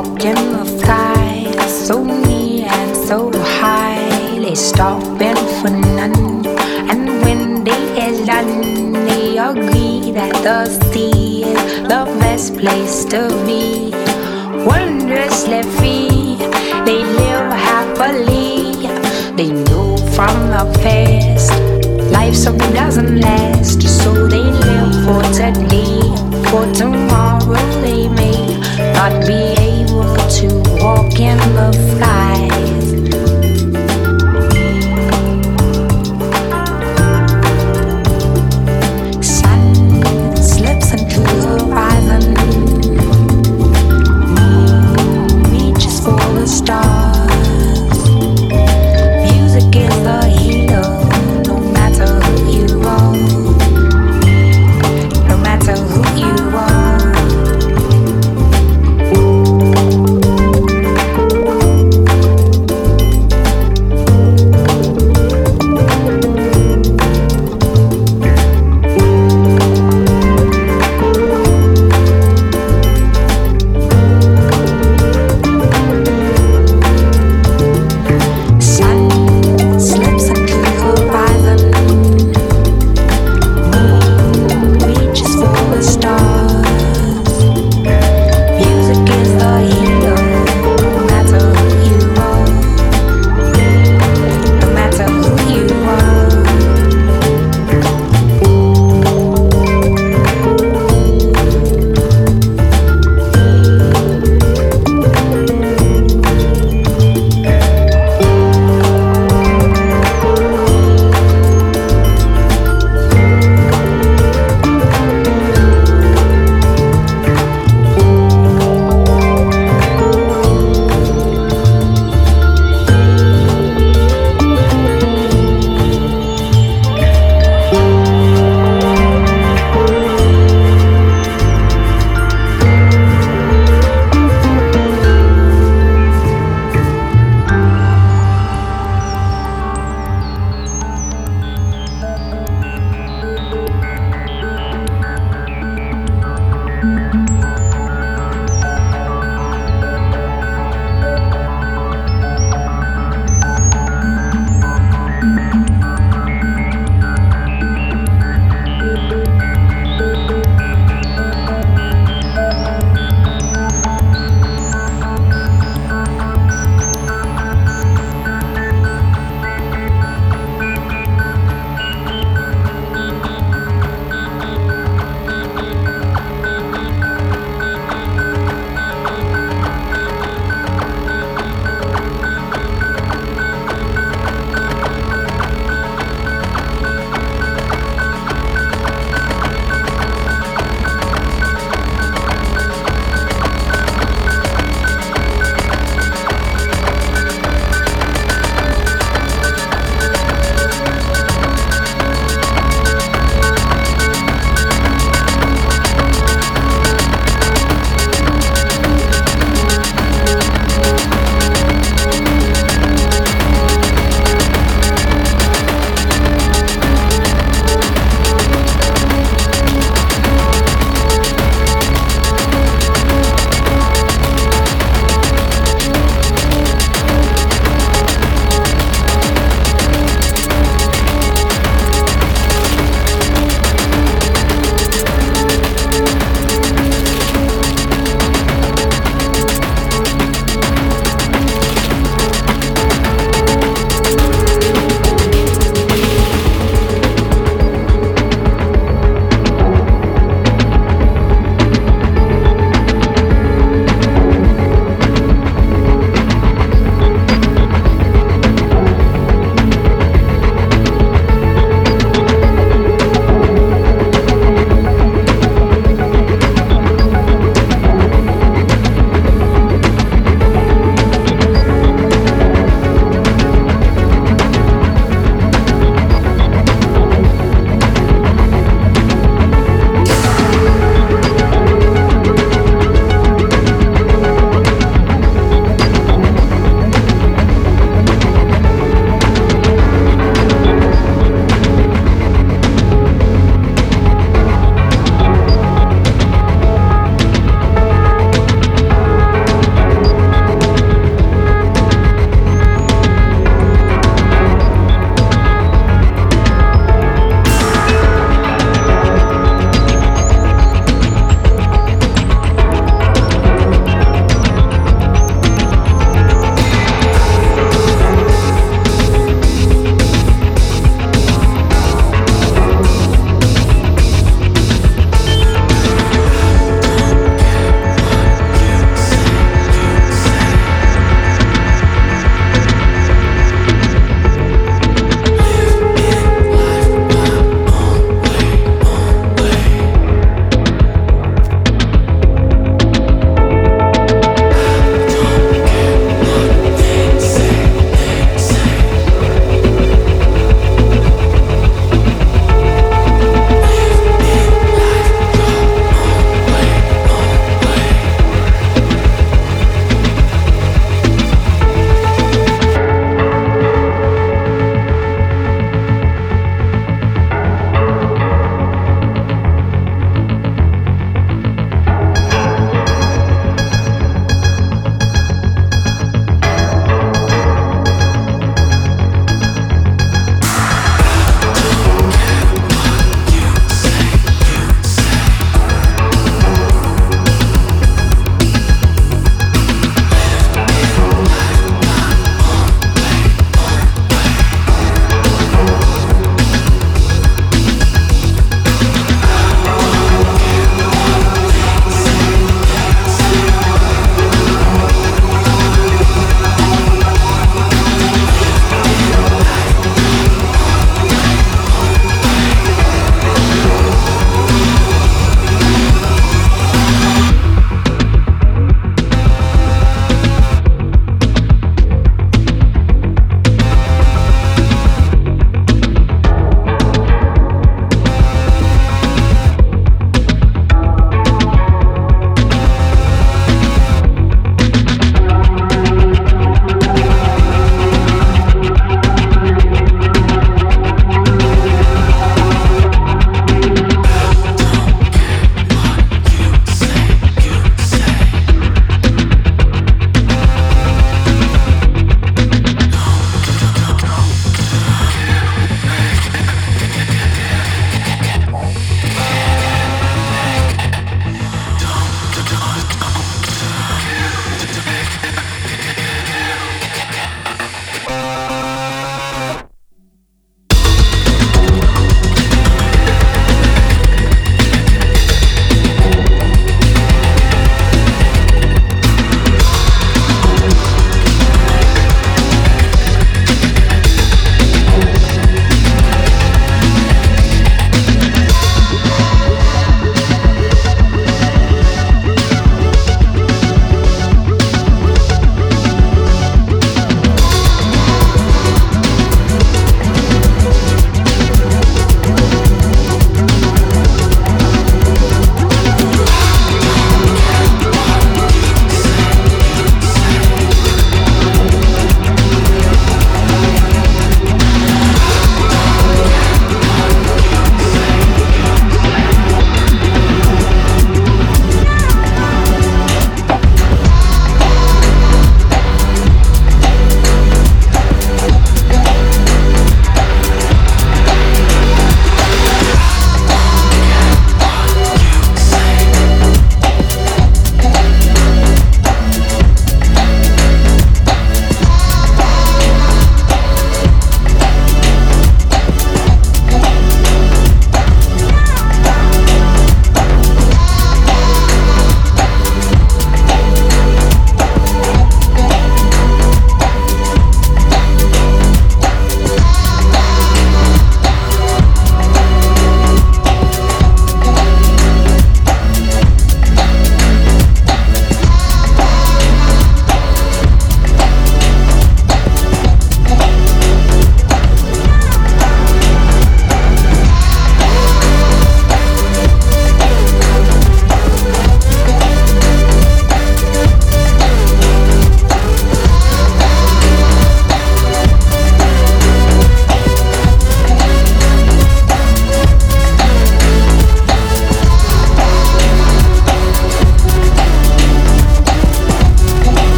up in the sky, so near and so high. They stopping for none. And when they are done, they agree that the sea is the best place to be. Wondrously free, they live happily. They know from the past, life so doesn't last. So they live for today, for tomorrow they may not be to walk in the light.